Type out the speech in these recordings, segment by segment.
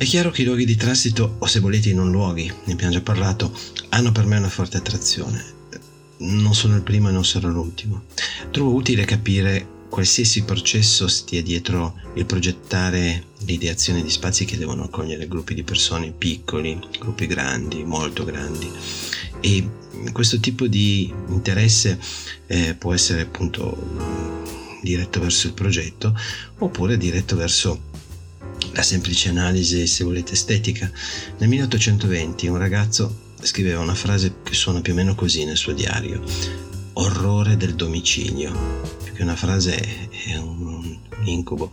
È chiaro che i luoghi di transito, o se volete i non luoghi, ne abbiamo già parlato, hanno per me una forte attrazione. Non sono il primo e non sarò l'ultimo. Trovo utile capire qualsiasi processo stia dietro il progettare l'ideazione di spazi che devono accogliere gruppi di persone piccoli, gruppi grandi, molto grandi. E questo tipo di interesse eh, può essere appunto diretto verso il progetto oppure diretto verso la semplice analisi, se volete, estetica. Nel 1820 un ragazzo scriveva una frase che suona più o meno così nel suo diario. Orrore del domicilio. Più che una frase è un incubo.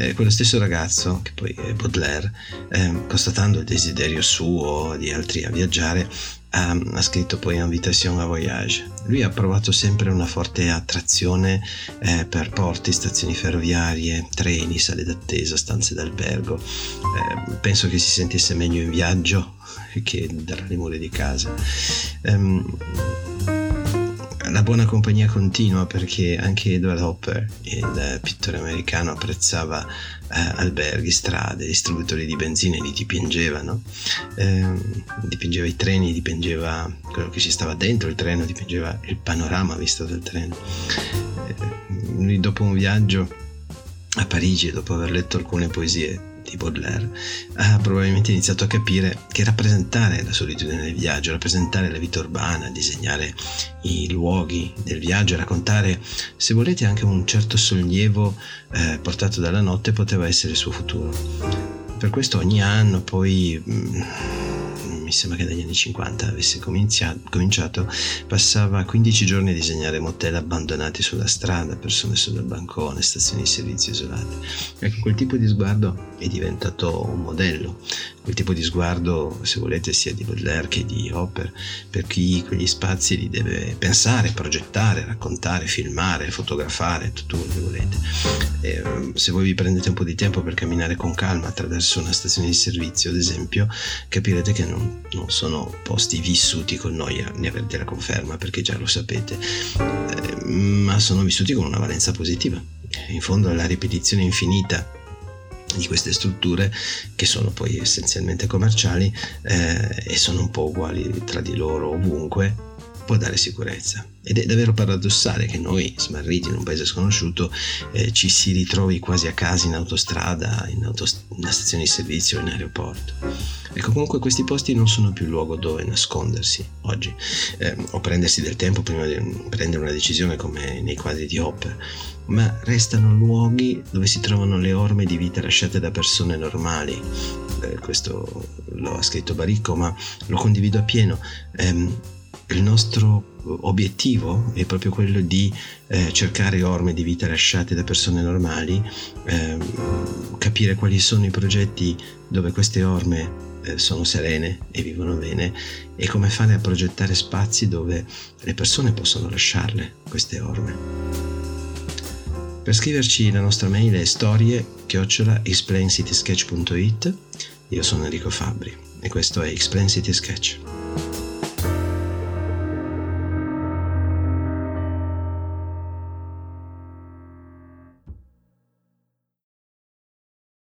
Eh, quello stesso ragazzo, che poi è Baudelaire, eh, constatando il desiderio suo di altri a viaggiare, ha, ha, scritto poi Invitation à Voyage. Lui ha provato sempre una forte attrazione eh, per porti, stazioni ferroviarie, treni, sale d'attesa, stanze d'albergo. Eh, penso che si sentisse meglio in viaggio che dalle mura di casa. Um, la buona compagnia continua perché anche Edward Hopper, il pittore americano, apprezzava eh, alberghi, strade, distributori di benzina e li dipingeva, no? eh, dipingeva i treni, dipingeva quello che ci stava dentro il treno, dipingeva il panorama visto dal treno. Eh, lui dopo un viaggio a Parigi, dopo aver letto alcune poesie di Baudelaire, ha probabilmente iniziato a capire che rappresentare la solitudine del viaggio, rappresentare la vita urbana, disegnare i luoghi del viaggio, raccontare, se volete, anche un certo sollievo eh, portato dalla notte poteva essere il suo futuro. Per questo ogni anno poi... Mh, mm, mi sembra che dagli anni 50 avesse cominciato, passava 15 giorni a disegnare motel abbandonati sulla strada, persone sul bancone, stazioni di servizio isolate. Ecco, quel tipo di sguardo è diventato un modello, quel tipo di sguardo, se volete, sia di Baudelaire che di Hopper, per chi quegli spazi li deve pensare, progettare, raccontare, filmare, fotografare, tutto quello che volete. E, ehm, se voi vi prendete un po' di tempo per camminare con calma attraverso una stazione di servizio, ad esempio, capirete che non, non sono posti vissuti con noia, ne avrete la conferma perché già lo sapete, eh, ma sono vissuti con una valenza positiva. In fondo la ripetizione infinita di queste strutture che sono poi essenzialmente commerciali eh, e sono un po' uguali tra di loro ovunque può dare sicurezza. Ed è davvero paradossale che noi, smarriti in un paese sconosciuto, eh, ci si ritrovi quasi a casa in autostrada, in, una stazione di servizio, in aeroporto. Ecco, comunque questi posti non sono più luogo dove nascondersi oggi eh, o prendersi del tempo prima di prendere una decisione come nei quadri di Hopper, ma restano luoghi dove si trovano le orme di vita lasciate da persone normali. Eh, questo lo ha scritto Baricco, ma lo condivido appieno. Eh, il nostro obiettivo è proprio quello di eh, cercare orme di vita lasciate da persone normali, eh, capire quali sono i progetti dove queste orme eh, sono serene e vivono bene e come fare a progettare spazi dove le persone possono lasciarle queste orme. Per scriverci la nostra mail è storie chiocciola explaincityssketch.it Io sono Enrico Fabri e questo è Explain City Sketch.